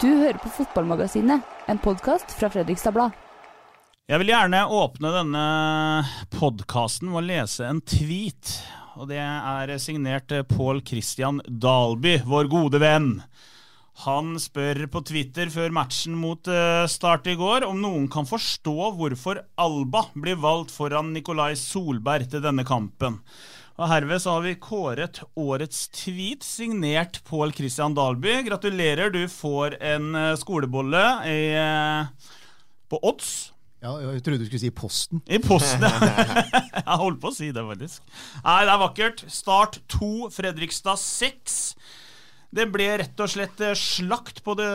Du hører på Fotballmagasinet, en podkast fra Fredrikstad Blad. Jeg vil gjerne åpne denne podkasten med å lese en tweet. Og det er signert Pål Christian Dalby, vår gode venn. Han spør på Twitter før matchen mot eh, Start i går om noen kan forstå hvorfor Alba blir valgt foran Nikolai Solberg til denne kampen. Og Herved så har vi kåret årets tweet, signert Pål Christian Dalby. Gratulerer, du får en eh, skolebolle i, eh, på odds. Ja, jeg trodde du skulle si Posten. I posten, ja. Jeg holdt på å si det, faktisk. Nei, det er vakkert. Start 2, Fredrikstad 6. Det ble rett og slett eh, slakt på det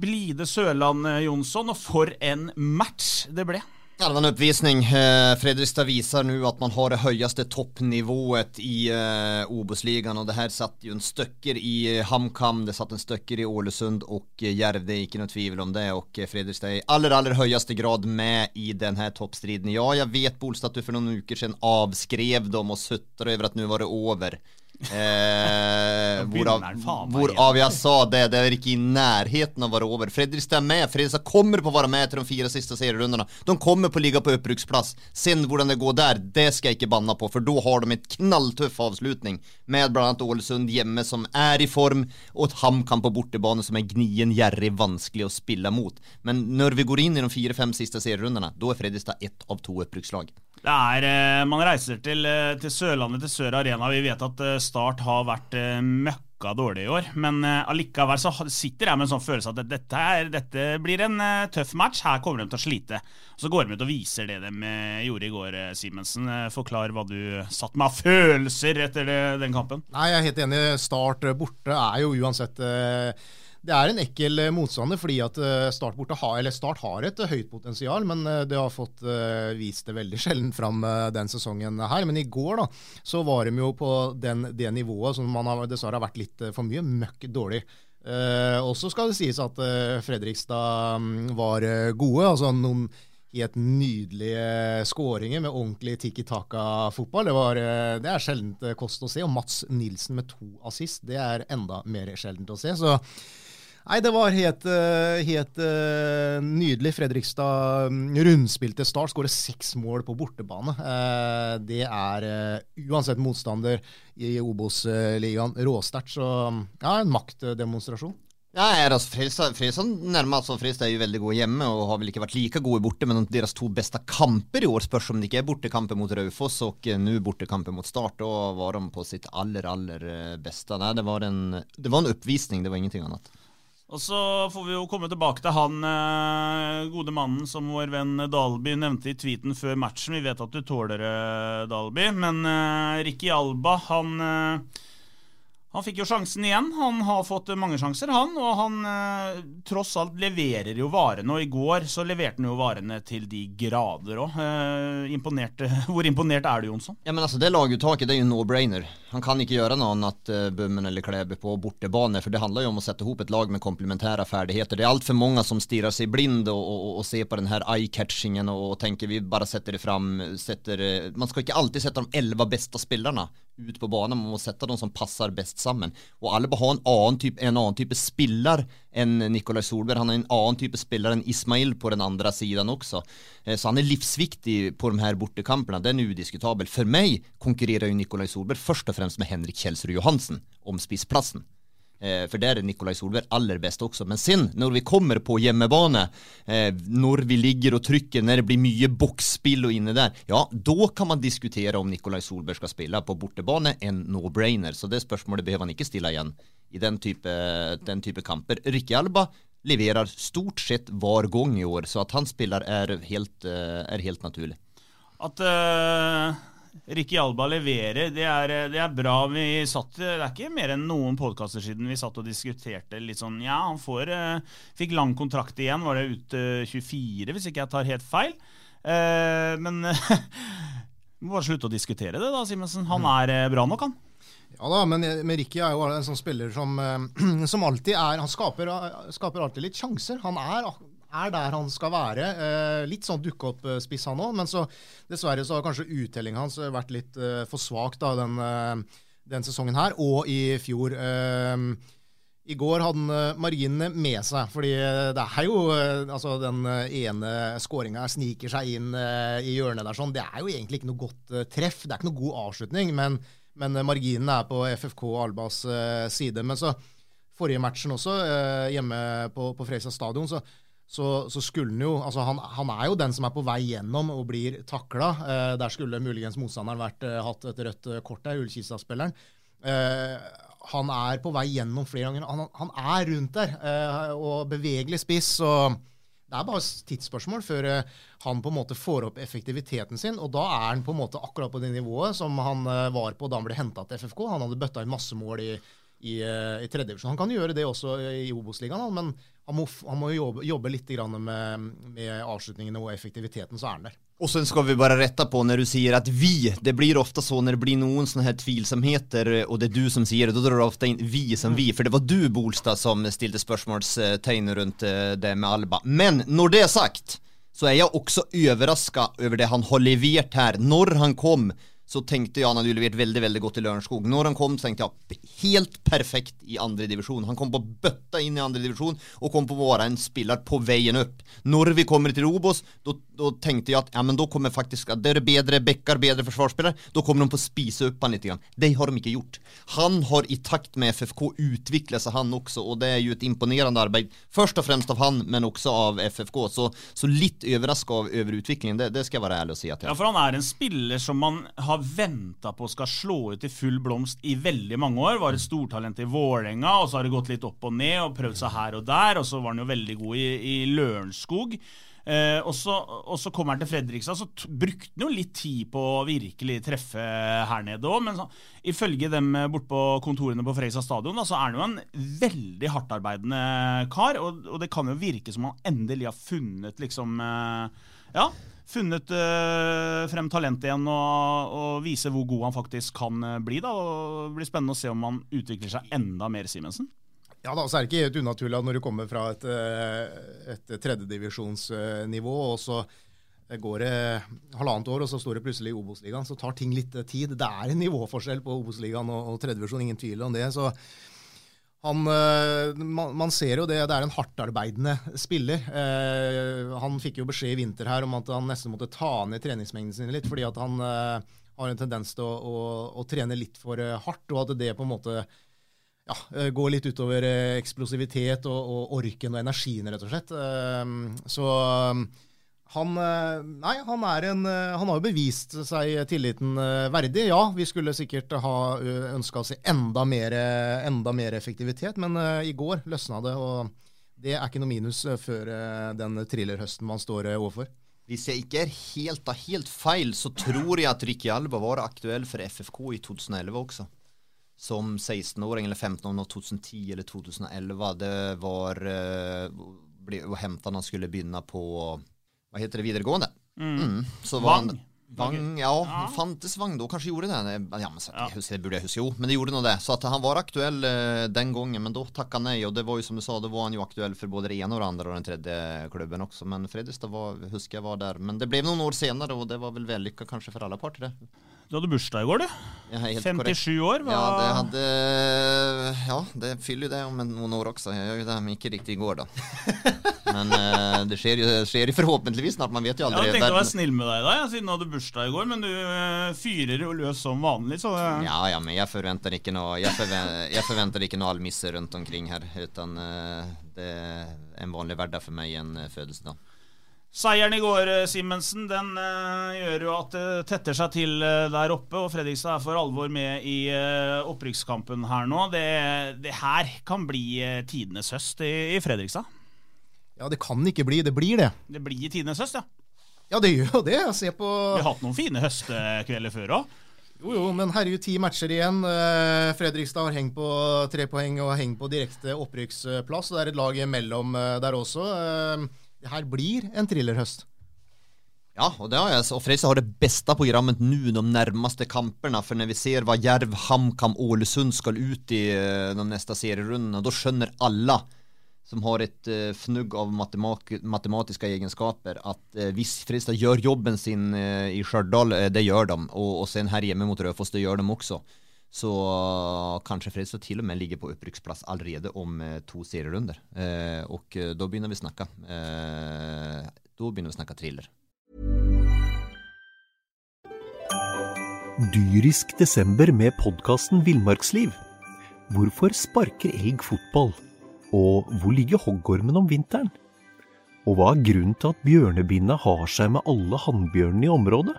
blide Sørlandet, Jonsson. Og for en match det ble. Ja, det var en uppvisning. Eh, Fredrikstad visar nu att man har det höjaste toppnivået i eh, Obosligan och det här satt ju en stöcker i eh, HamKam, det satt en stöcker i Ålesund och Järv, det är inte något tvivel om det och Fredrikstad är i aller, aller höjaste grad med i den här toppstriden. Ja, jag vet Bolstad att du för några veckor sedan avskrev dem och suttade över att nu var det over. Eh, hvorav, hvorav jeg sa det, det er ikke i nærheten av å være over. Fredrikstad er med, Fredrikstad kommer på å være med til de fire siste serierundene. De kommer på å ligge på opprykksplass. Sen hvordan det går der, det skal jeg ikke banne på, for da har de et knalltøff avslutning med bl.a. Ålesund hjemme som er i form, og et HamKam på bortebane som er gnien, gjerrig, vanskelig å spille mot. Men når vi går inn i de fire-fem siste serierundene, da er Fredrikstad ett av to opprykkslag. Er, eh, Man reiser til, eh, til Sørlandet, til Sør Arena. Vi vet at eh, Start har vært møkka dårlig i år. Men allikevel så sitter jeg med en sånn følelse at dette, er, dette blir en tøff match. Her kommer de til å slite. Så går de ut og viser det de gjorde i går, Simensen. Forklar hva du satt med av følelser etter den kampen. Nei, jeg er helt enig. Start borte er jo uansett Det er en ekkel eh, motstander, fordi at eh, Start har, Start har et eh, høyt potensial, men det har fått vist det veldig sjelden fram den sesongen her. Men i går da, så var de jo på den, det nivået som man har, dessverre har vært litt for mye møkk dårlig. Eh, også skal det sies at Fredrikstad mm, var gode. altså noen helt nydelige skåringer med ordentlig tikki taka-fotball. Det, det er sjeldent kost å se. Og Mats Nilsen med to assist, det er enda mer sjeldent å se. Så Nei, det var helt, eh, helt eh, nydelig. Fredrikstad mm, rundspilte Start, skåret seks mål på bortebane. Eh, det er uansett motstander i Obos-ligaen råsterkt. Så ja, en maktdemonstrasjon. Ja, altså, Fredrikstad Fredrikstad nærmer altså Fredrikstad er jo veldig gode hjemme og har vel ikke vært like gode borte, men deres to beste kamper i år spørs om det ikke er bortekamper mot Raufoss og nå bortekamper mot Start. Da var de på sitt aller, aller beste. Nei, det var en, det var en oppvisning, det var ingenting annet. Og så får vi jo komme tilbake til han eh, gode mannen som vår venn Dalby nevnte i tweeten før matchen. Vi vet at du tåler det, Dalby. Men eh, Ricky Alba, han eh, Han fikk jo sjansen igjen. Han har fått mange sjanser, han. Og han eh, tross alt leverer jo varene. Og i går så leverte han jo varene til de grader òg. Eh, imponert. Hvor imponert er du, Jonsson? Ja, men altså, Det laguttaket det er jo no-brainer. Han kan ikke gjøre noe annet, uh, Bummen eller Klæbe, på bortebane. For det handler jo om å sette ihop et lag med komplementære ferdigheter. Det er altfor mange som stirrer seg blind og, og, og ser på den her eye-catchingen og, og tenker vi bare setter det fram. Setter, eh, man skal ikke alltid sette de elleve beste spillerne ut på banen. Man må sette de som passer best sammen. Og alle har en annen type, en annen type spiller enn Nikolai Solberg. Han er en annen type spiller enn Ismail på den andre siden også. Eh, Så han er livsviktig på de her bortekampene. Den er udiskutabel. For meg konkurrerer jo Nikolai Solberg først og fremst med Henrik Kjelsrud Johansen om spissplassen. Eh, for der er Nikolai Solberg aller best også. Men sen, når vi kommer på hjemmebane, eh, når vi ligger og trykker, når det blir mye boksspill og inne der, ja, da kan man diskutere om Nikolai Solberg skal spille på bortebane. En no-brainer. Så det spørsmålet behøver han ikke stille igjen i den type, den type kamper. Rikke Alba leverer stort sett hver gang i år, så at han spiller er helt, eh, er helt naturlig. At uh, Ricky Alba leverer, det er, det er, bra. Vi satt, Det er ikke mer enn noen podkaster siden vi satt og diskuterte litt sånn Ja, han får, uh, fikk lang kontrakt igjen, var det ut uh, 24, hvis ikke jeg tar helt feil. Uh, men må bare slutte å diskutere det, da, Simensen. Han er bra nok, han. Ja da, men, men Ricky er jo en sånn spiller som, som alltid er Han skaper, skaper, alltid litt sjanser. Han er er der han skal være. Eh, litt sånn dukke opp-spiss han òg, men så dessverre så har kanskje uttellinga hans vært litt eh, for svak da, den, eh, den, sesongen her, og i fjor. Eh, I går hadde han eh, marginene med seg, fordi det er jo eh, altså Den ene skåringa sniker seg inn i hjørnet der sånn. Det er jo egentlig ikke noe godt treff. Det er ikke noe god avslutning, men, men marginene er på FFK Albas side. Men så forrige matchen også, hjemme på, på Freisa stadion, så så, så, skulle han jo altså han, han, er jo den som er på vei gjennom og blir takla. Eh, der skulle muligens motstanderen vært, eh, hatt et rødt eh, kort der, Ullkista-spilleren. Eh, han er på vei gjennom flere ganger. Han, han er rundt der eh, og bevegelig spiss. og det er bare tidsspørsmål før eh, han på en måte får opp effektiviteten sin. Og da er han på en måte akkurat på det nivået som han var på da han ble henta til FFK. Han hadde bøtta inn masse mål i, i, i tredjedivisjon. Han kan gjøre det også i Obos-ligaen, men han må, han må jobbe, jobbe, litt med, med, avslutningene og effektiviteten, så er han der. Og så skal vi bare rette på når du sier at vi. Det blir ofte så når det blir noen sånne her tvilsomheter, og det er du som sier det, da drar du ofte inn vi som vi. For det var du, Bolstad, som stilte spørsmålstegn rundt eh, det med Alba. Men når det er sagt, så er jeg også overraska over det han har levert her. Når han kom så tenkte jeg han hadde levert veldig veldig godt i Lørenskog. Når han kom, så tenkte jeg helt perfekt i andre divisjon. Han kom på bøtta inn i andre divisjon og kom på å være en spiller på veien opp. Når vi kommer til Robos, da tenkte jeg at ja, men da kommer faktisk at det er bedre backer, bedre forsvarsspillere. Da kommer de på å spise opp han litt. Det har de ikke gjort. Han har i takt med FFK utviklet seg, han også, og det er jo et imponerende arbeid. Først og fremst av han, men også av FFK. Så, så litt overraska over utviklingen, det, det, jeg være ærlig å si. At jeg. Ja, for han er en spiller som man har har venta på skal slå ut i full blomst i veldig mange år. Var et stortalent i Vålerenga, og så har det gått litt opp og ned og prøvd seg her og der. Og så var han jo veldig god i, i Lørenskog. Eh, og, så, og, så, kommer han til Fredrikstad, så brukte han jo litt tid på å virkelig treffe her nede òg. Men så, ifølge dem borte på kontorene på Fredrikstad stadion, da, så er han jo en veldig hardtarbeidende kar. Og, og, det kan jo virke som han endelig har funnet liksom eh, Ja funnet uh, frem talentet igjen og, og, vise hvor god han faktisk kan uh, bli. da, og Det blir spennende å se om han utvikler seg enda mer, Simensen. Ja, da, så er det ikke helt unaturlig at når du kommer fra et, eh, et tredjedivisjonsnivå, og så går det halvannet år, og så står det plutselig i Obos-ligaen, så tar ting litt tid. Det er en nivåforskjell på Obos-ligaen og, og tredjedivisjon, ingen tvil om det. så han, eh, man, ser jo det, det er en hardtarbeidende spiller. Eh, han fikk jo beskjed i vinter her om at han nesten måtte ta ned treningsmengden sin litt, fordi at han eh, har en tendens til å, å, å, trene litt for eh, hardt, og at det på en måte ja, eh, går litt utover eh, eksplosivitet og, og, orken og energien, rett og slett. så han, eh, nei, han, en, eh, han, har jo bevist seg tilliten eh, verdig. Ja, vi skulle sikkert ha ønska oss enda mer, enda mer effektivitet, men i går løsna det. og Det er ikke noe minus før den thrillerhøsten man står overfor. Hvis jeg ikke er helt, helt feil, så tror jeg at Ricky Alba var aktuell for FFK i 2011 også. Som 16-åring eller 15-åring 2010 eller 2011. Det var ble, Henta han skulle begynne på hva heter det, videregående. Mm. Mm. Så Vang. Vang, ja, ja. fantes Vang da, kanskje gjorde det. Ja, men så, husker, det burde jeg huske, jo, men det gjorde nå det. Så han var aktuell uh, den gangen, men da takka nei. Og det var jo som du sa, da var han jo aktuell for både det ene og det andre og den tredje klubben også. Men Fredrikstad var, husker jeg var der. Men det ble noen år senere, og det var vel vellykka kanskje for alle parter, det. Du hadde bursdag i går, du. Ja, 57 korrekt. år. Hva? Ja, det hadde Ja, det fyller jo det om noen år også. Jeg gjør jo det, men ikke riktig i går, da. Men uh, det skjer jo, skjer forhåpentligvis snart. Man vet jo aldri. jeg tenkte å være snill med deg da, ja, siden du hadde bursdag i går, men du eh, fyrer jo løs som vanlig, så det Ja, ja, men jeg forventer ikke noe Jeg, forven jeg forventer ikke noe almisse rundt omkring her. Utan uh, det er en vanlig hverdag for meg en uh, fødselsdag. Seieren i går, eh, Simensen, den uh, gjør jo at det tetter seg til uh, der oppe, og Fredrikstad er for alvor med i uh, opprykkskampen her nå. Det, det her kan bli tidenes høst i, i Fredrikstad. Ja, det kan ikke bli. Det blir det. Det blir tidenes høst, ja. Ja, det gjør jo det. Se på Vi har hatt noen fine høstkvelder før òg. Jo, jo, men herregud, ti matcher igjen. Fredrikstad har hengt på tre poeng og hengt på direkte opprykksplass. Det er et lag imellom eh, der også. Det her blir en thrillerhøst. Ja, og det har jeg. Og Fredrikstad har det beste programmet nå de nærmeste kampene. For når vi ser hva Jerv, HamKam, Ålesund skal ut i eh, de neste serierundene, da skjønner alle som har et uh, fnugg av matematiske egenskaper, at uh, hvis Fredrikstad gjør jobben sin uh, i Stjørdal, det gjør de, og, og sen her hjemme mot Rødfoss, det gjør de også, så kanskje Fredrikstad til og med ligger på opprykksplass allerede om uh, to serierunder. Uh, og uh, da begynner vi snakke. Uh, da begynner vi snakke thriller. Dyrisk desember med podkasten Villmarksliv. Hvorfor sparker elg fotball? Og hvor ligger hoggormen om vinteren? Og hva er grunnen til at bjørnebinna har seg med alle hannbjørnene i området?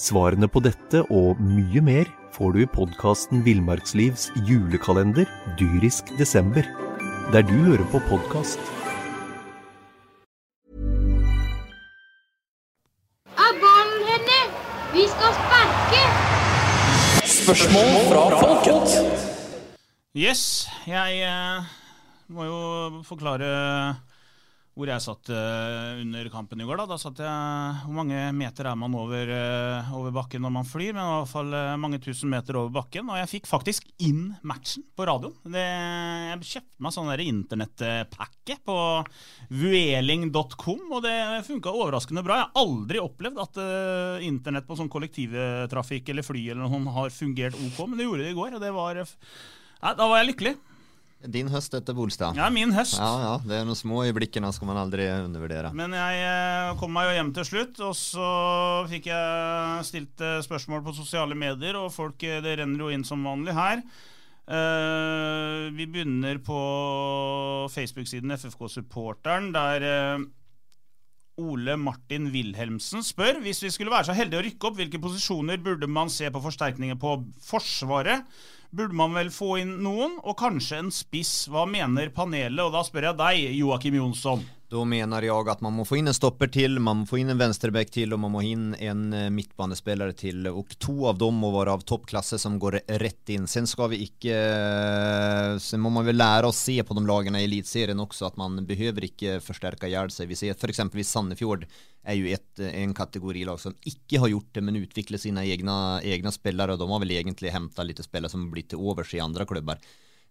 Svarene på dette og mye mer får du i podkasten Villmarkslivs julekalender Dyrisk desember, der du hører på podkast. Ballen henne? Vi skal sparke! Spørsmål fra folket. Yes, jeg eh, må jo forklare hvor jeg satt eh, under kampen i går. Da Da satt jeg Hvor mange meter er man over, eh, over bakken når man flyr? Men i hvert fall eh, mange tusen meter over bakken. Og jeg fikk faktisk inn matchen på radioen. Det, jeg kjøpte meg sånn internettpakke på vueling.com, og det funka overraskende bra. Jeg har aldri opplevd at uh, internett på sånn kollektivtrafikk eller fly eller noe har fungert ok, men det gjorde det i går, og det var Nei, da var jeg lykkelig. Din høst etter Bolstad. Ja, min høst. Ja, ja, det er noen små øyeblikkene skal man aldri undervurdere. Men jeg eh, kom meg jo hjem til slutt, og så fikk jeg stilt eh, spørsmål på sosiale medier, og folk eh, det renner jo inn som vanlig her. Vi begynner på Facebook-siden FFK-supporteren, der eh, Ole Martin Wilhelmsen spør hvis vi skulle være så heldige å rykke opp, hvilke posisjoner burde man se på forsterkninger på Forsvaret? Burde man vel få inn noen, og kanskje en spiss? Hva mener panelet? Og da spør jeg deg, Joakim Jonsson. Da mener jeg at man må få inn en stopper til, man må få inn en venstreback til, og man må inn en eh, midtbanespillere til. Og to av dem må være av toppklasse som går rett inn. Sen skal vi ikke Sen må man vel lære å se på de lagene i Eliteserien også, at man behøver ikke forsterke ihjel seg. Vi ser f.eks. Sandefjord er jo et, en kategorilag som ikke har gjort det, men utvikler sine egne, egne spillere. De har vel egentlig hentet litt spillere som har blitt til overs i andre klubber.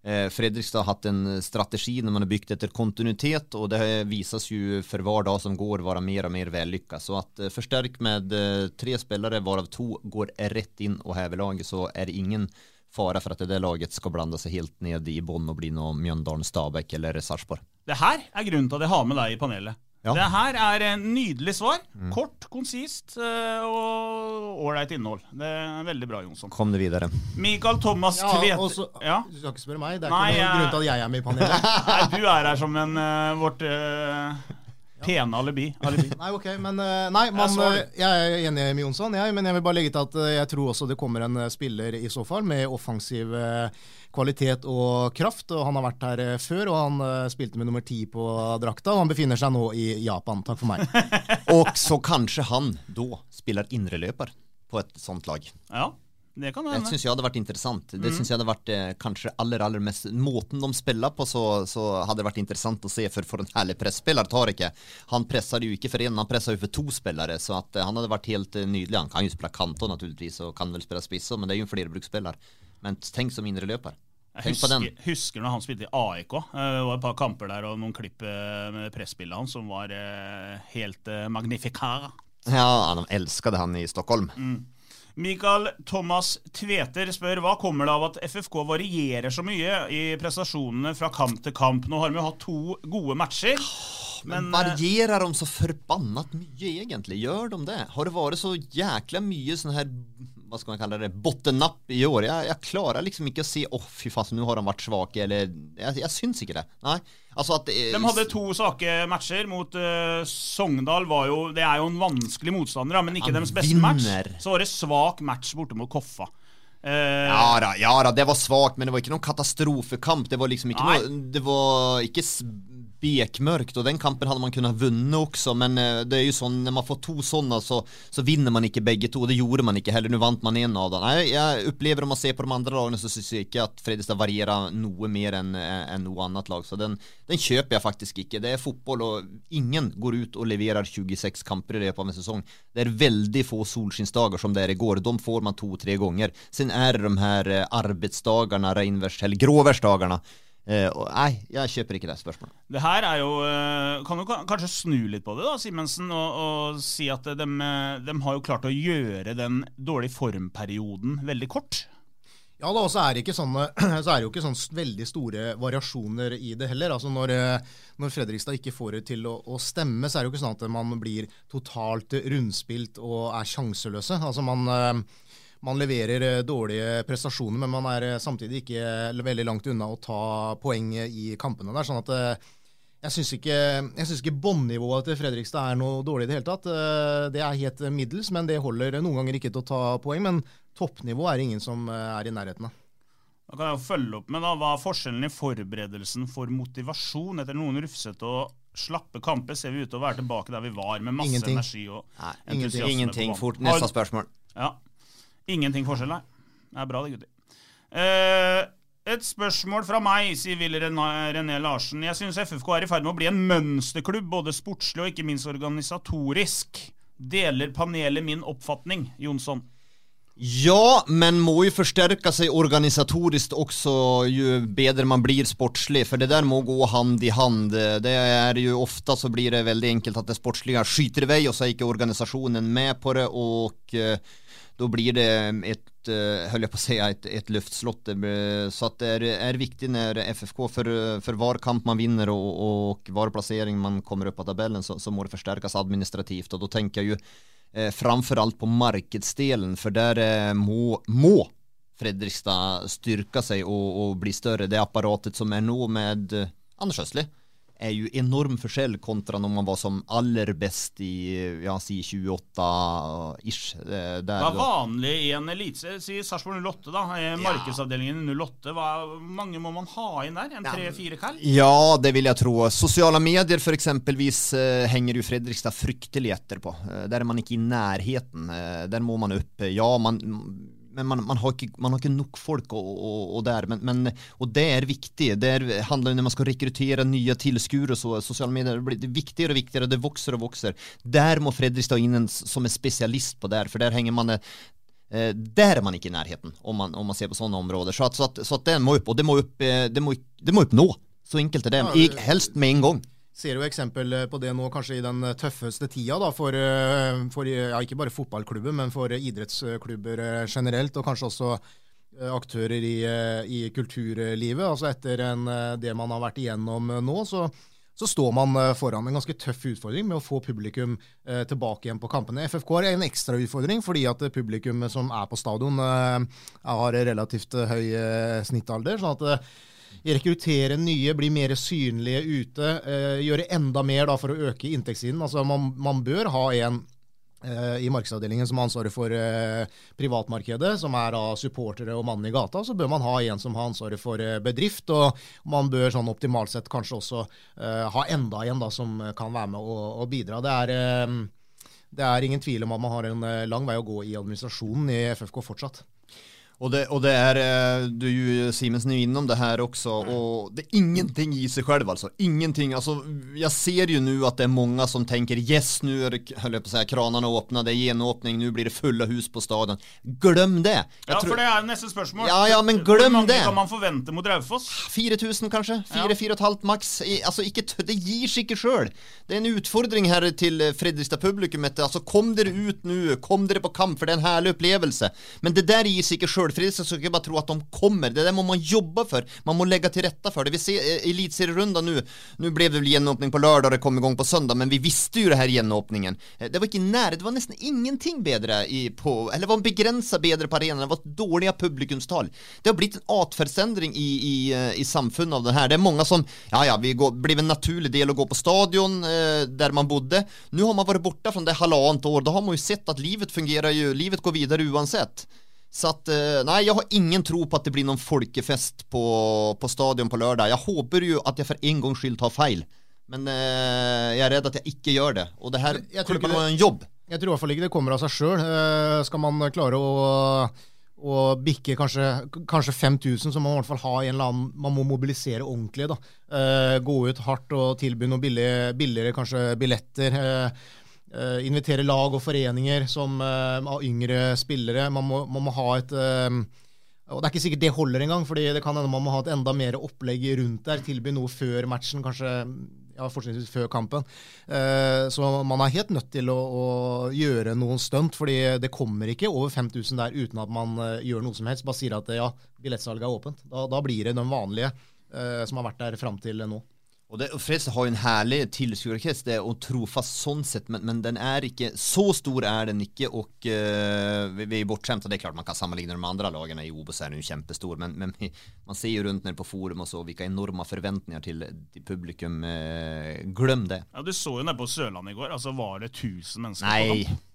Eh, Fredrikstad har hatt en strategi når man har byggt etter kontinuitet, og det vises jo for hver dag som går være mer og mer vellykka. Så at eh, forsterk med eh, tre spillere, varav to går rett inn og hever laget, så er det ingen fare for at det laget skal blande seg helt ned i bånn og bli noe Mjøndalen, Stabæk eller Sarpsborg. Det her er grunnen til at jeg har med deg i panelet. Ja. Det her er en nydelig svar. Kort, konsist eh, og ålreit innhold. Det er veldig bra, Jonsson. Kom det videre. Michael Thomas Ja, Tvedt og så- ja. Du skal ikke spørre meg. Det er Nei, ikke noen jeg- grunn til at jeg er med i panelet. Nei, du er her som en uh, vårt eh, pene alibi. alibi. Nei, ok, men eh, Nei, man, Jeg eh, jeg er enig med Jonsson, jeg, men jeg vil bare legge til at eh, jeg tror også det kommer en spiller i så fall med offensiv kvalitet og kraft. og Han har vært her før, og han spilte med nummer ti på drakta. og Han befinner seg nå i Japan. Takk for meg. Og så kanskje han da spiller indreløper på et sånt lag. Ja, det kan Det syns jeg hadde vært interessant. Det Mm. synes jeg hadde vært eh, kanskje aller aller mest Måten de spiller på, så, så hadde det vært interessant å se. For, for en herlig presspiller tar ikke. Han presset jo ikke for én, han presset jo for to spillere. Så at eh, han hadde vært helt eh, nydelig. Han kan jo spille kanto naturligvis, og kan vel spille spiss men det er jo en flerbruksspiller. Men tenk som indreløper. Jeg husker, husker når han spilte i AIK. Det var et par kamper der og noen klipp med presspillet hans som var helt magnificara. Ja, elska elsket han i Stockholm. Mm. Mikael Thomas Tveter spør hva kommer det av at FFK varierer så mye i prestasjonene fra kamp til kamp. Nå har vi hatt to gode matcher. Men Men, varierer de så forbannet mye egentlig? Gjør de det? Har det vært så jækla mye sånn her hva skal man kalle det, bottennapp i år? Jeg, jeg klarer liksom ikke å si åh, fy faen, nå har de vært svake, eller Jeg, jeg syns ikke det. Nei. Altså at det- De hadde to svake matcher mot eh, Sogndal. Var jo, det er jo en vanskelig motstander, da, men ikke deres beste vinner. match. Så var det svak match borte mot Koffa. Eh, Ja da, ja da, det var svakt, men det var ikke noen katastrofekamp. Det var liksom ikke Nei. noe Det var ikke bekmørkt, og den kampen hadde man kunnet vunne også, men eh, det er jo sånn når man får to sånne, så, så vinner man ikke begge to. Det gjorde man ikke heller. Nå vant man en av dem. Jeg, jeg opplever om man ser på de andre lagene, så syns jeg ikke at Fredrikstad varierer noe mer enn en noe annet lag. Så den, den kjøper jeg faktisk ikke. Det er fotball, og ingen går ut og leverer 26 kamper i løpet av en sesong. Det er veldig få solskinnsdager som det er i går. De får man to-tre ganger. Sen er det de her eh, arbeidsdagene, regnværs, eller. Eh, og nei, jeg kjøper ikke det spørsmålet. Det her er jo eh, Kan du kanskje snu litt på det, da, Simensen, og, og si at de, de har jo klart å gjøre den dårlige formperioden veldig kort? Ja da, og så er det ikke sånne, så er det jo ikke sånn veldig store variasjoner i det heller. Altså når, eh, når Fredrikstad ikke får det til å, å stemme, så er det jo ikke sånn at man blir totalt rundspilt og er sjanseløse. Altså man, eh, man leverer eh, dårlige prestasjoner, men man er eh, samtidig ikke eh, veldig langt unna å ta poeng i kampene der. sånn at jeg syns ikke, synes ikke bånnivået til Fredrikstad er noe dårlig i det hele tatt. Det er helt middels, men det holder noen ganger ikke til å ta poeng. Men toppnivå er ingen som er i nærheten av. Da kan jeg jo følge opp med da, Hva er forskjellen i forberedelsen for motivasjon etter noen rufsete og slappe kamper? Ser vi ut til å være tilbake der vi var, med masse Ingenting. energi og Nei, entusiasme Ingenting. Fort. Neste spørsmål. Ja. Ingenting forskjell, nei. Det er bra det, gutter. Eh, et spørsmål fra meg, sier Ville René, Larsen. Jeg syns FFK er i ferd med å bli en mønsterklubb, både sportslig og ikke minst organisatorisk. Deler panelet min oppfatning, Jonsson? Ja, men må jo forsterke seg organisatorisk også jo bedre man blir sportslig, for det der må gå hand i hand. Det er jo ofte så blir det veldig enkelt at det sportslige skyter i vei, og så er ikke organisasjonen med på det, og eh, da blir det et, eh, höll jag på å si, et, et luftslott. Så at det er, er viktig når FFK, for, for hver kamp man vinner og, og hver plassering man kommer opp på tabellen, så, så må det forsterkes administrativt, og da tenker jeg jo eh, framfor alt på markedsdelen, for der eh, må, må Fredrikstad styrke seg og, og bli større. Det apparatet som er nå med eh, Anders Østli, er jo enorm forskjell kontra når man var som aller best i ja, si 28-ish. Hva er vanlig i en elite? Si Sarpsborg 08, da. eh, Markedsavdelingen i 08. Hva mange må man ha inn der? En tre-fire kall? Ja, det vil jeg tro. Sosiale medier for eksempelvis eh, henger jo Fredrikstad fryktelig etter på. Eh, der er man ikke i nærheten. Der må man opp. Ja, man, men man, man, har ikke, man har ikke nok folk og, og, og der. Men, men, og det er viktig. Det er, handler når man skal rekruttere nye tilskuere, så sosiale medier blir det viktigere og viktigere. Det vokser og vokser. Der må Fredrikstad inn en, som er spesialist på der, for der henger man Eh, der er man ikke i nærheten, om man, om man ser på sånne områder. Så at, så at, så at det må opp, og det må opp, eh, det må, det må opp nå. Så enkelt er det. Det- helst med en gang. Ser jo eksempel på det nå kanskje i den tøffeste tida da, for, eh, for ja, ikke bare fotballklubben, men for idrettsklubber eh, generelt, og kanskje også eh, aktører i, eh, i kulturlivet. Altså Etter en, eh, det man har vært igjennom eh, nå, så, så står man eh, foran en ganske tøff utfordring med å få publikum eh, tilbake igjen på kampene. FFK har en ekstra utfordring fordi at eh, publikum som er på stadion eh, har relativt eh, høy eh, snittalder. sånn at eh, rekruttere nye, bli mer synlige ute, eh, gjøre enda mer da, for å øke inntektssiden. Altså, man, man bør ha en eh, i markedsavdelingen som har ansvaret for eh, privatmarkedet, som er av supportere og mannen i gata. Så bør man ha en som har ansvaret for bedrift, og man bør sånn optimalt sett kanskje også ha enda en da, som kan være med og, bidra. Det er, det er ingen tvil om at man har en lang vei å gå i administrasjonen i FFK fortsatt. Och det, och det är, eh, du är ju Simensen är ju inom det här också och det är ingenting i sig själv alltså. Ingenting, alltså jag ser ju nu att det är många som tänker yes nu är det, höll jag på att säga, kranarna öppna, det är genåpning, nu blir det fulla hus på staden. Glöm det! Jag Ja, tror- for det er neste spørsmål. Ja, ja, men glem mange det. kan man forvente mot Raufoss? 4000 kanskje? Ja. 4-4,5 maks? I- Altså, ikke, det gir seg ikke sjøl. Det er en utfordring her til eh, Fredrikstad-publikummet. Altså, kom dere ut nå, kom dere på kamp, for det er en herlig opplevelse. Men det der gir seg ikke sjøl. Det. så ska inte bara tro att de kommer. Det där må man jobba för. Man må lägga till rätta för det. Vi ser eh, elitserierundan nu. Blev det väl genåpning på lördag och det kom igång på söndag, men vi visste ju det här genåpningen. Eh, Det var inte nära, det var nästan ingenting bedre i, på, eller var begränsat bedre på arenan. Det var dåliga publikumstal. Det har blivit en atferdsendring i, i, eh, i samfunnet av det här. Det är många som, ja ja, vi går, blev en naturlig del att gå på stadion eh, där man bodde. Nu har man varit borta från det halvant år, då har man ju sett att livet fungerar ju, livet går vidare oavsett. Så att, eh, nej, jag har ingen tro på at det blir noen folkefest på, på stadion på lørdag. Jeg håper jo at jeg for en gangs skyld tar feil, Men eh, jeg er redd at jeg ikke gjør det. Og det her Jeg klubben har en jobb. Jeg tror i hvert fall ikke det kommer av seg sjøl. Skal man klare å, å bikke kanskje, kanskje 5000, så må man i hvert fall ha en eller annen Man må mobilisere ordentlig. da. Eh, gå ut hardt og tilby noen billig, billigere kanskje billetter. eh, eh, invitere lag og foreninger som uh, yngre spillere. Man må, man må ha et uh, og Det er ikke sikkert det holder engang, fordi det kan hende man må ha et enda mer opplegg rundt der. Tilby noe før matchen, kanskje ja, fortrinnsvis før kampen. Så man er helt nødt til å, å gjøre noen stunt, fordi det kommer ikke over 5000 der uten at man gjør noe som helst. Bare sier at ja, billettsalget er åpent. Da, da blir det den vanlige som har vært der fram til nå. Och, det, Fredrikstad har jo en herlig tilskuerkrets, det och trofast sånn sett, men, men den er ikke, så stor er den ikke, og uh, vi, vi er bortskjemte. det er klart man kan sammenligne de andre lagene i Obos er den jo kjempestor, men, men man ser jo rundt ned på forum og så, hvilke enorme forventninger til, til publikum, Uh, glem det. Ja, Du så jo nede på Sørlandet i går. altså Var det 1000 mennesker på kamp?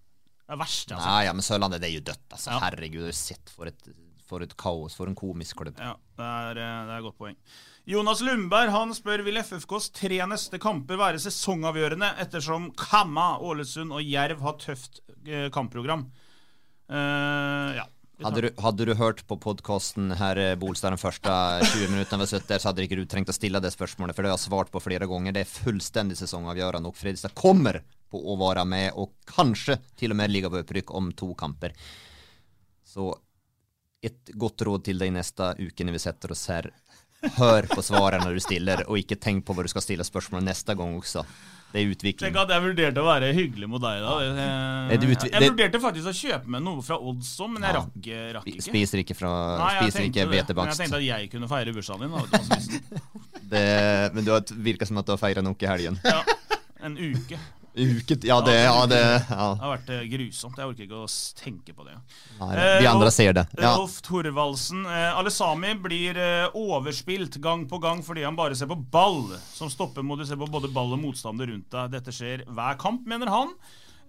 Det er verst, altså. Nei, ja, men Sørlandet det er jo dødt, altså. Ja. herregud, du sett for et, for et kaos, for en komisk klubb. Ja, det er, eh, det er et godt poeng. Jonas Lundberg han spør vil FFKs tre neste kamper være sesongavgjørende, ettersom Kamma, Ålesund og Jerv har tøft eh, kampprogram. Uh, ja. Hadde du, hadde du hørt på podcasten här eh, Bolstad de første 20 minuttene vi suttit der, så hadde ikke du trengt å stille det spørsmålet, for det har jeg svart på flere ganger. Det er fullstendig sesongavgjørende, og Fredrikstad kommer på å være med og kanskje til og med ligge på opprykk om to kamper. Så et godt råd til deg neste uke når vi setter oss här. Hör på svaret når du stiller og ikke tenk på hva du skal stille spørsmål neste gang også. Det er utvikling. Tenk at jeg vurderte å være hyggelig mot deg da. Jeg, jeg, jeg vurderte faktisk å kjøpe med noe fra Odds òg, men jeg rakk, eh, rakk ikke. Spiser ikke fra, Nei, spiser tenkte ikke hvetebakst. Jeg tenkte at jeg kunne feire bursdagen din. Da. Det, men du har virker som at du har feira nok i helgen. ja, en uke. Uket, ja det, ja det, ja. Det har vært eh, grusomt. Jeg orker ikke å tenke på det. Nei, de andre Rolf- ser det. Ja. Rolf Thorvaldsen. Eh, Alesami blir eh, overspilt gang på gang fordi han bare ser på ball. Som stopper må du se på både ball og motstander rundt deg. Dette skjer hver kamp, mener han.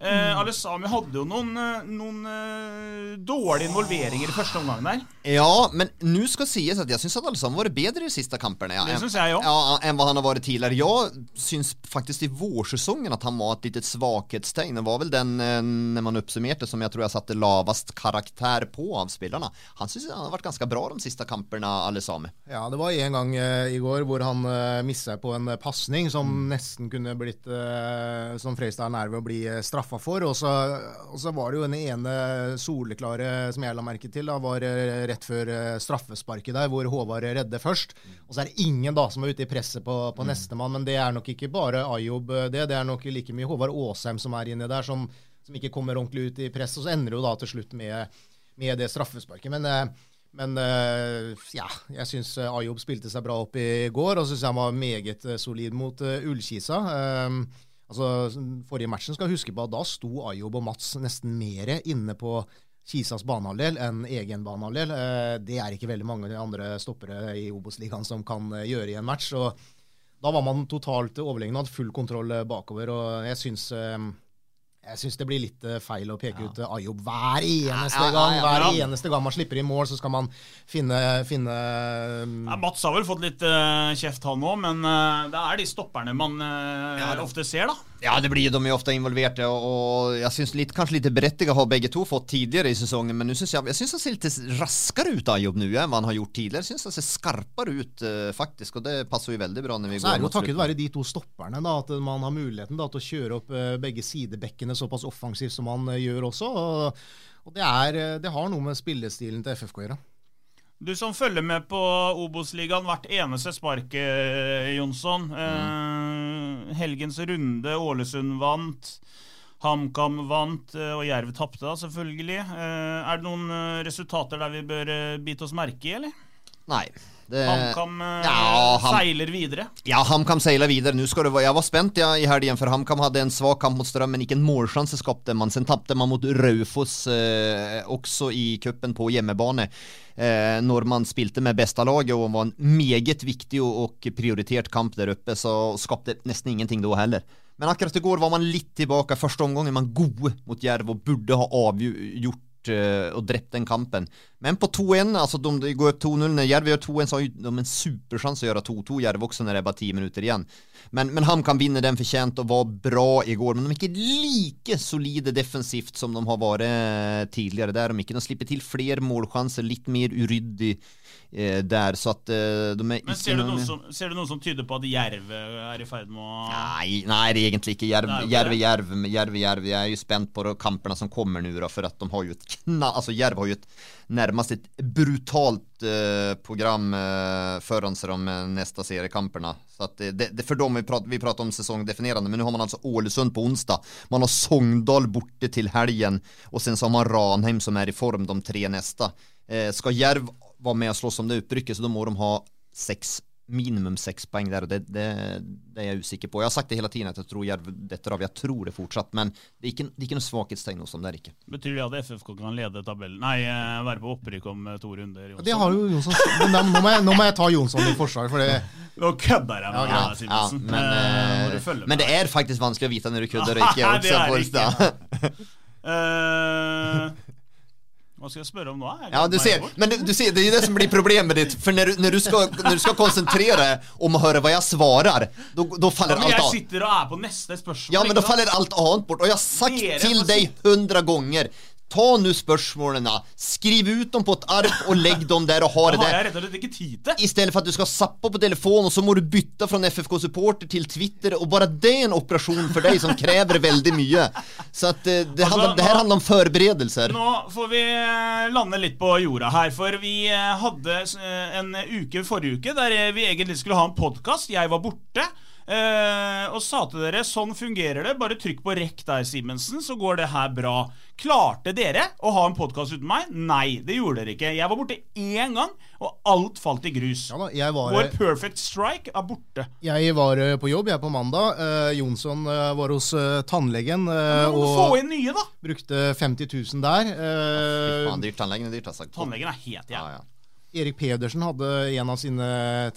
Eh, Mm. Alesami hadde jo noen, eh, noen eh, dårlige involveringer i første omgang der. Ja, men nå skal sies at jeg syns Alessami har vært bedre i de siste kampene. Ja, Det synes jeg jag, ja. Enn hva han har vært tidligere. Jeg syns faktisk i vårsesongen at han var et lite svakhetstegn. Det var vel den, eh, när man oppsummerte, som jeg tror jeg satte lavast karakter på av spillerne. Han syns han har vært ganske bra de siste kamperna, Alessami. Ja, det var en gang eh, i går hvor han uh, mista på en uh, pasning som nesten kunne blitt eh, Som Freistad er nær ved å bli uh, straffa for. Og så, og så var det jo den ene soleklare som jeg la merke til, da, var eh, rett før eh, straffesparket der, hvor Håvard redder først. Og så er det ingen da som er ute i presset på, på nestemann, men det er nok ikke bare Ayob eh, det. Det er nok like mye Håvard Aasheim som er inni der, som, som ikke kommer ordentlig ut i press. Og så ender det jo da til slutt med, med det straffesparket. Men men ja, jeg syns Ayob spilte seg bra opp i går, og syns han var meget solid mot Ullkisa. Altså, forrige matchen skal jeg huske på at da sto Ayob og Mats nesten mer inne på Kisas banehalvdel enn egen banehalvdel. Eh, det er ikke veldig mange andre stoppere i Obos-ligaen som kan eh, gjøre i en match. og Da var man totalt overlegen og hadde full kontroll eh, bakover. og jeg syns eh, jeg syns det blir litt eh, feil å peke ut eh, Ayob hver eneste Ja, ja, gang. ja, Hver ja. eneste gang man slipper inn mål, så skal man finne, finne Ja, Mats har vel fått litt uh, kjeft, han òg, men uh, det er de stopperne man eh, ofte ser, da. Ja, det blir ju, de är ju ofta involverade och, jag syns lite, kanske lite berättigat har bägge två fått tidigare i säsongen, men nu syns jag, jag syns han ser lite raskare ut Ayob nu än vad han har gjort tidigare. Jag syns han ser skarpare ut eh, faktisk, og det passer ju väldigt bra när vi Så er det jo mot takket slutet. være de to stopperne da, at man har muligheten da, til å kjøre opp eh, begge sidebekkene såpass offensivt som man eh, gjør også. Og, og det, er, eh, det har noe med spillestilen til FFK å gjøre. Du som følger med på Obos-ligaen hvert eneste spark, Jonsson. Jonsson. Eh, helgens runde, Ålesund vant. HamKam vant, eh, og Jerv tapte, da, selvfølgelig. Eh, Er det noen eh, resultater der vi bør eh, bite oss merke i, eller? Nei. Det, HamKam eh, Ja, Ham- seiler videre. Ja, HamKam seiler videre. Det jeg var spent ja, i helgen for HamKam hadde en svak kamp mot Strøm, men ikke en målsjanse skapte man. Sen tapte man mot Raufoss eh, också i kuppen på hjemmebane. Eh, når man spilte med bästa laget og var en meget viktig og, prioritert kamp der oppe, så skapte nesten ingenting da heller. Men akkurat i går var man litt tilbake. Første omgang er man gode mot Jerv og burde ha avgjort eh, og drept den kampen. Men på 2-1, altså de, de går opp 2-0 Når Jerv gjør 2-1 så har de en supersjanse å gjøre 2-2 Jerv også når det er bare 10 minutter igjen. Men, men HamKam vinner den fortjent og var bra i går. Men de er ikke like solide defensivt som de har vært tidligere. Der de ikke de slipper til flere målsjanser, litt mer uryddig eh, der. Så at eh, de er Men ser du, noe- som, ser du noe som tyder på at Jerv er i ferd med å Nei, nei, det er egentlig ikke Jerv, er Jerv. Jerv, Jerv, Jerv. Jeg er jo spent på kampene som kommer nå, for at de har jo et kna... Altså, Jerv har jo et nærmest et brutalt eh, program eh, foran seg de neste seriekampene. Så at det, det, for dem vi prater, vi prater om sesongdefinerende, men nå har man altså Ålesund på onsdag. Man har Sogndal borte til helgen, og sen så har man Ranheim som er i form de tre neste. Eh, skal Jerv være med og slåss om det uttrykket, så da må de ha seks minimum seks poeng der, og det, det, det er jeg usikker på. Jeg har sagt det hele tiden at jeg tror Jerv detter av. Jeg tror det fortsatt, men det er ikke, det er ikke noe svakhetstegn hos dem. Det er ikke. Betyr det at FFK kan lede tabellen Nei, eh, være på opprykk om eh, to runder? Jonsson? Det har jo Jonsson Men da, nå, må jeg, nå må jeg ta Jonsson i forsvar, for det Nå kødder jeg med Ja, deg, Ja, men, Eh, men med. det er faktisk vanskelig å vite når du kødder og ikke. Det er også, det Polstad. Hva skal jeg spørre om nå? Ja, du ser, men du, du ser, det er jo det som blir problemet ditt. For når, når, du skal, når du skal konsentrere om å høre hva jeg svarer, da faller Men alt jeg sitter og er på neste spørsmål. Ja, men da faller alt annet bort. Og jeg har sagt Dere til deg hundre ganger Ta nå spørsmålene, skriv ut dem på et ark og legg dem der og har det har der. jeg rett og slett ikke tid til. I stedet for at du skal zappe på telefonen, og så må du bytte fra FFK-supporter til Twitter, og bare det er en operasjon for deg som krever veldig mye. Så at eh, det, Altså, handler, det her nå- handler om forberedelser. Nå får vi eh, lande litt på jorda her, for vi eh, hadde en uke forrige uke der vi egentlig skulle ha en podkast. Jeg var borte. Eh, og sa til dere sånn fungerer det. Bare trykk på rekk der, Simensen, så går det her bra. Klarte dere å ha en podkast uten meg? Nei, det gjorde dere ikke. Jeg var borte én gang, og alt falt i grus. jeg var- Vår perfect strike er borte. Jeg var eh, på jobb, jeg på mandag. Eh, Jonsson eh, var hos eh, tannlegen eh, og få inn nye, da! brukte 50 000 der. Eh, Faen, dyrt tannlegen er dyrt, altså. Tannlegen er helt jævlig. Erik Pedersen hadde en av sine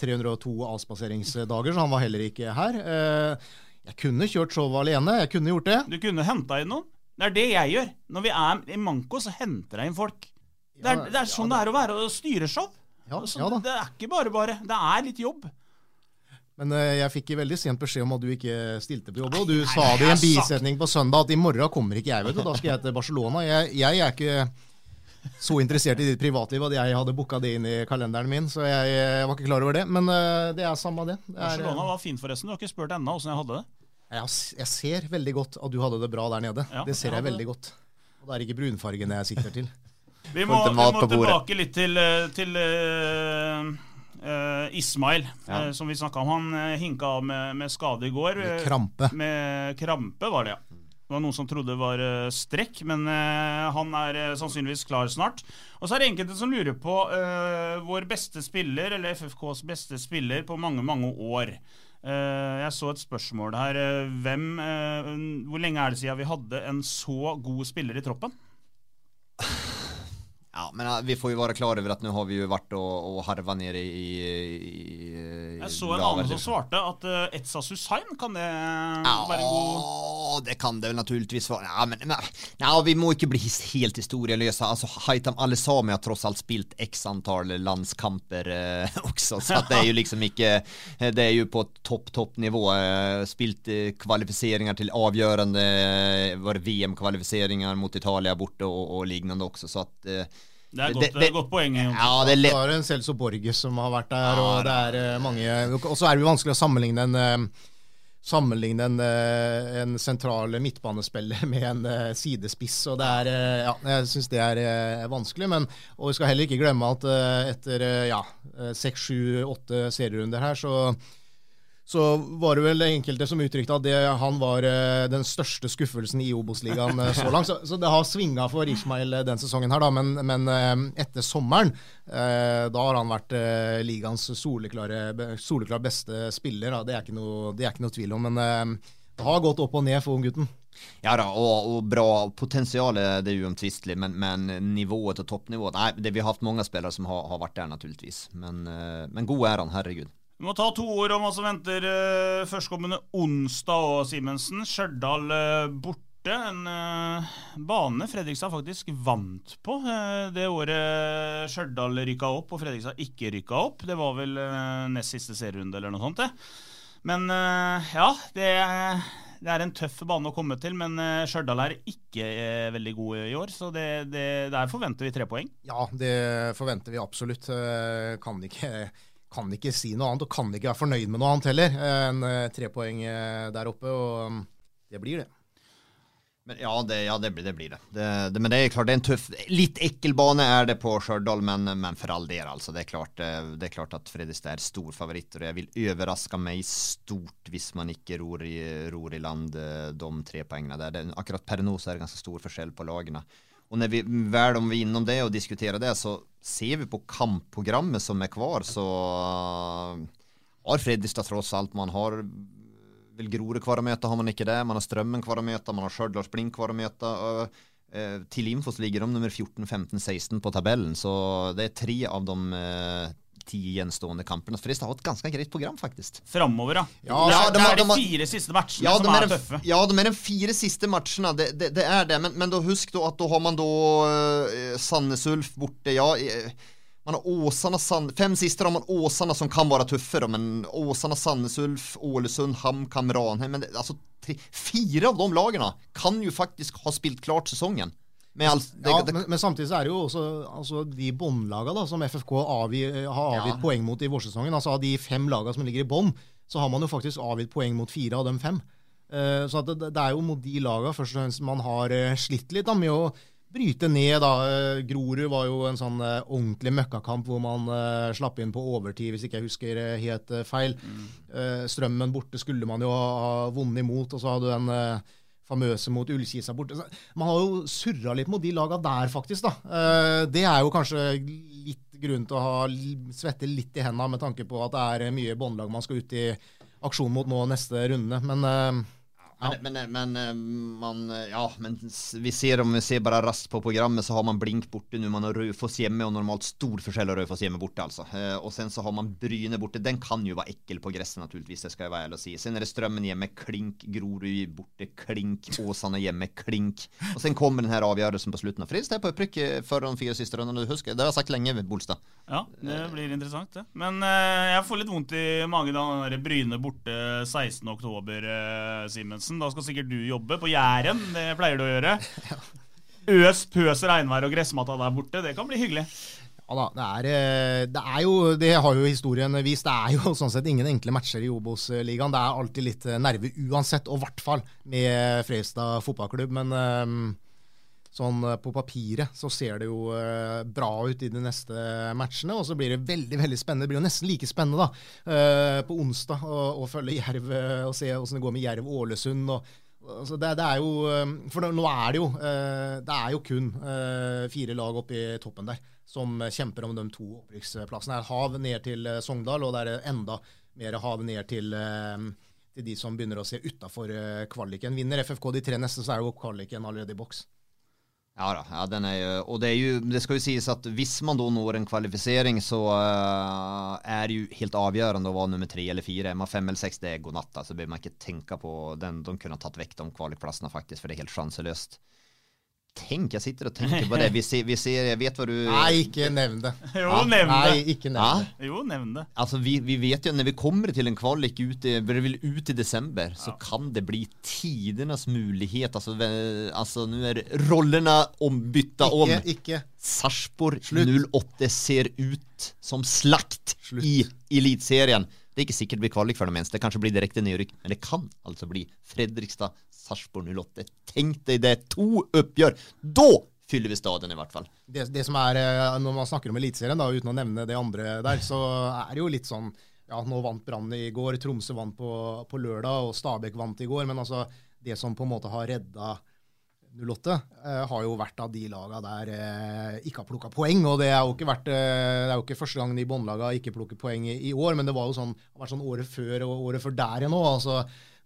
302 avspaseringsdager, så han var heller ikke her. Eh, jeg kunne kjørt showet alene, jeg kunne gjort det. Du kunne henta inn noen. Det er det jeg gjør. Når vi er i manko, så henter jeg inn folk. Det er, det er sånn det er å være og styre show. Så ja. Det er ikke bare bare. Det er litt jobb. Men eh, jeg fikk veldig sent beskjed om at du ikke stilte på jobb. Og du nei, sa det i en bisetning på søndag at i morgen kommer ikke jeg, vet du. Da skal jeg til Barcelona. Jeg, jeg er ikke så interessert i ditt privatliv at jeg hadde booka det inn i kalenderen min, så jeg, jeg var ikke klar over det. Men uh, det er samme det. det er, Barcelona var fint, forresten. Du har ikke spurt ennå åssen jeg hadde det. jeg, jeg ser veldig godt at du hadde det bra der nede. Ja, det ser jeg veldig godt. Og det er ikke brunfargen jeg sikter til. Vi må, vi må tilbake litt til, eh, til uh, uh, Ismail, Ja. eh, som vi snakka om. Han uh, hinka av med, med skade i går. Med eh, krampe. Med krampe, var det, ja. Det var noen som trodde det var eh, strekk, men eh, han er eh, sannsynligvis klar snart. Og så er det enkelte som lurer på uh, vår beste spiller, eller FFKs beste spiller, på mange, mange år. Uh, jeg så et spørsmål her. hvem, uh, hvor lenge er det siden vi hadde en så god spiller i troppen? Ja, men vi får jo være klar over at nå har vi jo vært og, og harva nede i, i Jeg så en annen som svarte at uh, Etsa Susain, kan det være god Ja, det kan det vel naturligvis være. Ja, men, men ja, vi må ikke bli helt historieløse. Altså, Haitam Alesami har tross alt spilt x antall landskamper uh, også, så det er jo liksom ikke Det er jo på topp, topp nivå. Eh, spilt uh, kvalifiseringer til avgjørende eh, VM-kvalifiseringer mot Italia borte og, og lignende også, så at eh, Det er godt, det, er godt poeng. Ja, det er lett. Det er en Celso Borges som har vært der, Ja, og det er eh, mange Og så er det jo vanskelig å sammenligne en eh, Sammenligne en, eh, en sentral midtbanespiller med en sidespiss. Og det er Ja, jeg syns det er vanskelig, men Og vi skal heller ikke glemme at etter ja, seks, sju, åtte serierunder her, så så var det vel enkelte som uttrykte at det, han var eh, den største skuffelsen i Obos-ligaen eh, så langt. Så, så, det har svinga for Ishmael eh, den sesongen her, da. Men, men etter sommeren, da har han vært ligaens soleklare, be- beste spiller. Da. Det, er ikke noe, det er ikke noe tvil om. Men det har gått opp og ned for unggutten. Ja da, og, og bra potensialet det er uomtvistelig, men, men nivået og toppnivået, Nei, det, vi har haft mange spillere som har, har vært der, naturligvis. Men, men god er han, herregud. Vi må ta to ord om hva som venter uh, førstkommende onsdag og Simensen. Stjørdal uh, borte. En uh, bane Fredrikstad faktisk vant på det året Stjørdal rykka opp og Fredrikstad ikke rykka opp. Det var vel nest siste serierunde eller noe sånt, det. Men ja, det, det er en tøff bane å komme til, men Stjørdal er ikke veldig gode i år, så det, det, der forventer vi tre poeng. Ja, det forventer vi absolutt. Kan ikke, kan ikke si noe annet, og kan ikke være fornøyd med noe annet heller enn eh, tre poeng eh, der oppe. Og mm, det blir det. Men ja, det, ja, det, blir, det blir det. Det. Men det er klart, det er en tøff Litt ekkel bane er det på Stjørdal, men, men for all del, altså. Det er klart, eh, det er klart at Fredrikstad er stor favoritt, og jeg vil overraske meg stort hvis man ikke ror i, ror i land de tre poengene der. Akkurat per nå så er det ganske stor forskjell på lagene. Og når vi vel om vi er innom det og diskuterer det, så ser vi på kampprogrammet som er kvar, så uh, har Fredrikstad tross alt Man har vel Grorud å møte, har man ikke det. Man har Strømmen å møte, man har Stjørdals Blink å møte. til Infos ligger de nummer 14, 15, 16 på tabellen, så det er tre av de eh, ti gjenstående kampene. Fredrikstad har et ganske greit program, faktisk. Framover, ja. Ja, ja, de det er de, de fire siste matchene Ja, som er, er de, tøffe. ja, de er de fire siste matchene, det, det, det er det. Men, men da husk da at da har man da uh, Sandnes Ulf borte. Ja, eh, man har Åsarna, Sand, fem siste har man Åsarna som kan være tøffe, da, men Åsarna, Sandnes Ulf, Ålesund, HamKam, Ranheim men det, altså, tre, Fire av de lagene kan jo faktisk ha spilt klart sesongen. All, det, Ja, det, men, men samtidig så er det jo også altså, de båndlagene som FFK avgi, har avgitt Ja. poeng mot i vårsesongen. Altså Av de fem lagene som ligger i bånn, så har man jo faktisk avgitt poeng mot fire av de fem. Uh, så det, det er jo mot de lagene først og fremst man har uh, slitt litt da, med å bryte ned. da. Eh, Grorud var jo en sånn uh, ordentlig møkkakamp hvor man uh, slapp inn på overtid, hvis ikke jeg husker uh, helt feil. Eh, strømmen borte skulle man jo ha, ha vunnet imot, og så hadde du en famøse mot Ullkisa borte. Man har jo surra litt mot de laga der, faktisk. da. Eh, det er jo kanskje litt grunn til å ha svette litt i henda med tanke på at det er mye båndlag man skal ut i aksjon mot nå neste runde. Men eh, Men, men, men, eh, man, eh, ja, men vi ser om vi ser bare raskt på programmet så har man Blink borte nu, man har Raufoss hjemme og normalt stor forskjell av Raufoss hjemme borte altså. Eh, og sen så har man Bryne borte, den kan jo være ekkel på gresset naturligvis, det skal jeg være ærlig å si. Sen er det Strømmen hjemme, klink, Grorud borte, klink, Åsane hjemme, klink. Og sen kommer den her avgjørelsen på slutten av Fredrikstad er på opprykk eh, for de fire siste rundene, det har jeg sagt lenge, Bolstad. Ja, det blir interessant, det. Men eh, jeg får litt vondt i magen av Bryne borte 16. oktober, uh, Simensen. Da skal sikkert du jobbe på Jæren, det pleier du å gjøre. Øs, pøs, regnvær og gressmatta der borte, det kan bli hyggelig. ja da, det er, eh, det er jo Det har jo historien vist. Det er jo sånn sett ingen enkle matcher i Obos-ligaen. Det er alltid litt eh, nerve uansett, og i hvert fall med Fredrikstad fotballklubb. Men eh, sånn eh, på papiret så ser det jo eh, bra ut i de neste matchene. Og så blir det veldig veldig spennende. Det blir jo nesten like spennende da, eh, på onsdag å, følge Jerv og se åssen det går med Jerv-Ålesund. og Altså det, det er jo, for nå er det jo Det er jo kun fire lag oppe i toppen der som kjemper om de to opprykksplassene. Det er hav ned til Sogndal, og det er enda mer hav ned til, til de som begynner å se utafor kvaliken. Vinner FFK de tre neste, så er jo kvaliken allerede i boks. Ja, da, ja den er jo, og det, er jo, det skal jo sies at hvis man da når en kvalifisering, så uh, er det jo helt avgjørende å være nummer tre eller fire. Er man fem eller seks, det er god natt. Så bør man ikke tenke på den. De kunne tatt vekk de kvalikplassene, faktisk, for det er helt sjanseløst. Tenk, jeg sitter og tenker på det. Vi ser, vi ser jeg vet hva du Nei, ikke nevn det. Jo, Ja. nevn det. Nei, ikke nevn det. Jo, nevn det. Altså, vi, vi vet jo, når vi kommer til en kvalik ut i, det vil ut i desember, så kan det bli tidernes mulighet. Altså, altså nå er rollene ombytta om. Ikke, ikke. Sarpsborg 08 ser ut som slakt i Eliteserien. Det er ikke sikkert det blir kvalik for noe ens. Det kanskje blir direkte nedrykk, men det kan altså bli Fredrikstad Sarpsborg 08. Tenk deg det! To oppgjør! Da fyller vi stadion, i hvert fall. det, det som er, eh, Når man snakker om Eliteserien, uten å nevne det andre der, så er det jo litt sånn ja, nå vant Brann i går, Tromsø vant på, på lørdag, og Stabæk vant i går. Men altså, det som på en måte har redda 08, eh, har jo vært av de laga der eh, ikke har plukka poeng. Og det er jo ikke, vært, eh, det er jo ikke første gangen de båndlaga ikke plukker poeng i, i, år, men det var jo sånn, har vært sånn året før og året før der igjen òg. Altså,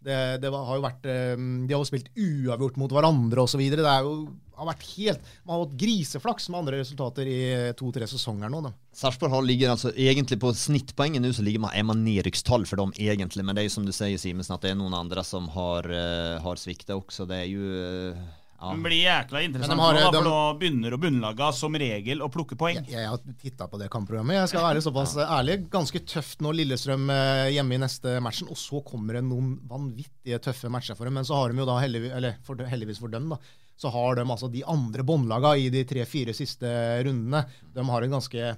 det, det har jo vært, eh, de har jo spilt uavgjort mot hverandre osv. Det er jo, har vært helt, Man har hatt griseflaks med andre resultater i to-tre sesonger nå. Sarpsborg ligger altså egentlig på snittpoenget nå, så ligger man, er man nedrykkstall for dem egentlig. Men det er jo som du sier, Simensen, at det er noen andre som har, uh, har svikta også. Det er jo uh, ja. Det blir jækla interessant har, nå, da, for da begynner bunnlaga som regel å plukke poeng. Jeg, jeg har titta på det kampprogrammet. Jeg skal være såpass ærlig. Ganske tøft nå Lillestrøm eh, hjemme i neste matchen, og så kommer det noen vanvittige tøffe matcher for dem. Men så har de jo da heldigvis, eller for, heldigvis for dem, da, så har de altså de andre båndlaga i de tre-fire siste rundene. De har en ganske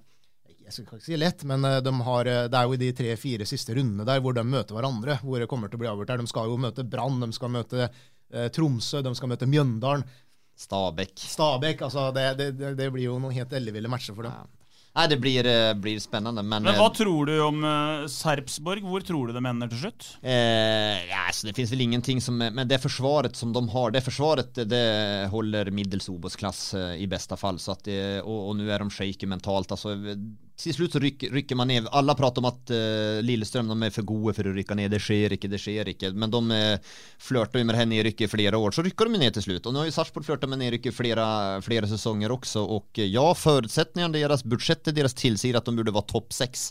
jeg skal ikke si lett, men de har, det er jo i de tre-fire siste rundene der hvor de møter hverandre, hvor det kommer til å bli avgjort der. De skal jo møte Brann, de skal møte eh, Tromsø, de skal møte Mjøndalen. Stabæk. Stabæk, altså det, det, det, blir jo noen helt elleville matcher for dem. Ja. Nei, det blir, eh, blir spennende, men Men Hva eh, tror du om uh, Sarpsborg? Hvor tror du de ender til slutt? Eh, ja, altså, det finnes vel ingenting som Men det forsvaret som de har, det forsvaret det holder middels Obos-klass i beste fall. Så at det, Og och nu är de shaky mentalt. Alltså, till slut så rykker, rykker man ned. Alle prater om at uh, Lillestrøm de er for gode for å rykke ned. Det skjer ikke, det skjer ikke. Men de uh, flørter med det i rykket i flere år. Så rykker de ned til slutt. Og nå har jo Sarpsborg flørtet med nedrykket i flere, flere sesonger også. Og uh, ja, forutsetningene deres, budsjettet deres tilsier at de burde være topp seks.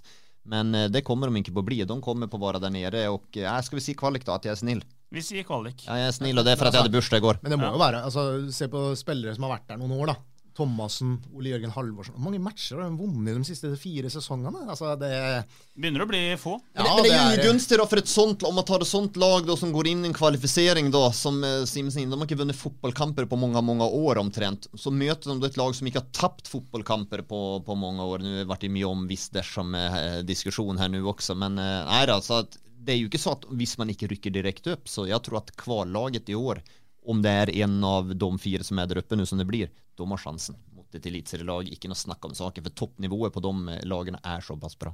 Men uh, det kommer de ikke på å bli. De kommer på å være der nede. Og uh, skal vi si kvalik, da? At jeg er snill? Vi sier kvalik. Ja, jeg er snill, og det er for at jeg hadde bursdag i går. Men det må jo være altså, Se på spillere som har vært der noen år, da. Thomassen, Ole Jørgen Halvorsen. Mange matcher har de vunnet de siste fire sesongene? Altså, det Begynner å bli få. Ja, men, det, men det, er jo ugunstig for et sånt, om man tar et sånt lag da, som går inn i en kvalifisering, da, som eh, Simensen De har ikke vunnet fotballkamper på mange mange år omtrent. Så møter de et lag som ikke har tapt fotballkamper på, på mange år. Nå har det mye om hvis dersom eh, diskusjon her nå også, men eh, nei, altså, det er jo ikke så at hvis man ikke rykker direkte opp, så jeg tror at kvallaget i år om det er en av de fire som er der oppe nå som det blir, de har sjansen mot et eliteserielag. Ikke noe snakk om saken, for toppnivået på de lagene er såpass bra.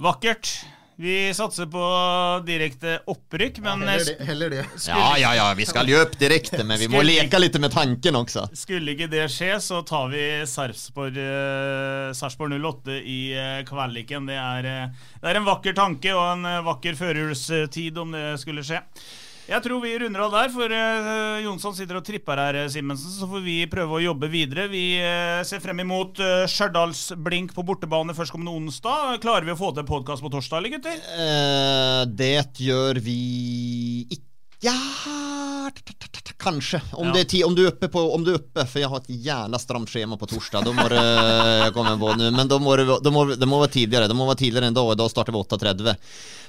Vakkert. Vi satser på direkte opprykk, men ja, heller, det, heller det. ja, ja, ja, vi skal jo opp direkte, men vi må leke litt med tanken også. Skulle ikke det skje, så tar vi Sarpsborg Sarpsborg 08 i uh, kvaliken. Det er, uh, det er en vakker tanke og en vakker førjulstid om det skulle skje. Jeg tror vi runder av der, for uh, Jonsson sitter og tripper her, eh, Simensen. Så får vi prøve å jobbe videre. Vi uh, ser frem imot uh, Stjørdalsblink på bortebane førstkommende onsdag. Klarer vi å få til podkast på torsdag, eller gutter? Det gjør vi ikke. Ja Kanskje. Om, ja. om, du er oppe på, om du er oppe, for jeg har et jævla stramt skjema på torsdag. Da må du jeg komme på nu, men det må det, det, må, det må være tidligere. Det må være tidligere enn da. Da starter vi 8.30.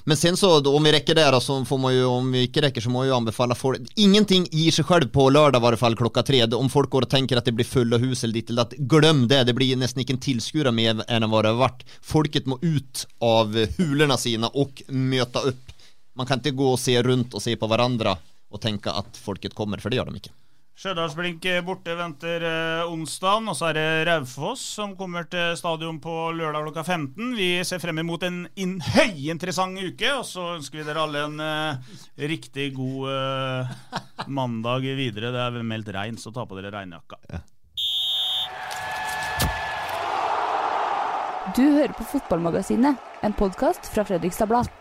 Men sen så, om vi rekker der, så får man jo, om vi ikke rekker, så må jeg jo anbefale folk Ingenting gir seg selv på lørdag, i hvert fall klokka tre. Om folk går og tenker at det blir fulle hus eller ditt eller datt, glem det. Det blir nesten ikke en tilskuere mer enn hva det har vært. Folket må ut av hulene sine og møte opp. Man kan ikke gå og se rundt og se på hverandre og tenke at folket kommer, for det gjør de ikke. Stjørdalsblink borte venter eh, onsdag, og så er det Raufoss som kommer til stadion på lørdag klokka 15. Vi ser frem imot en in høyinteressant uke, og så ønsker vi dere alle en eh, riktig god eh, mandag videre. Det er meldt regn, så ta på dere regnjakka. Ja. Du hører på Fotballmagasinet, en podkast fra Fredrikstad Blad.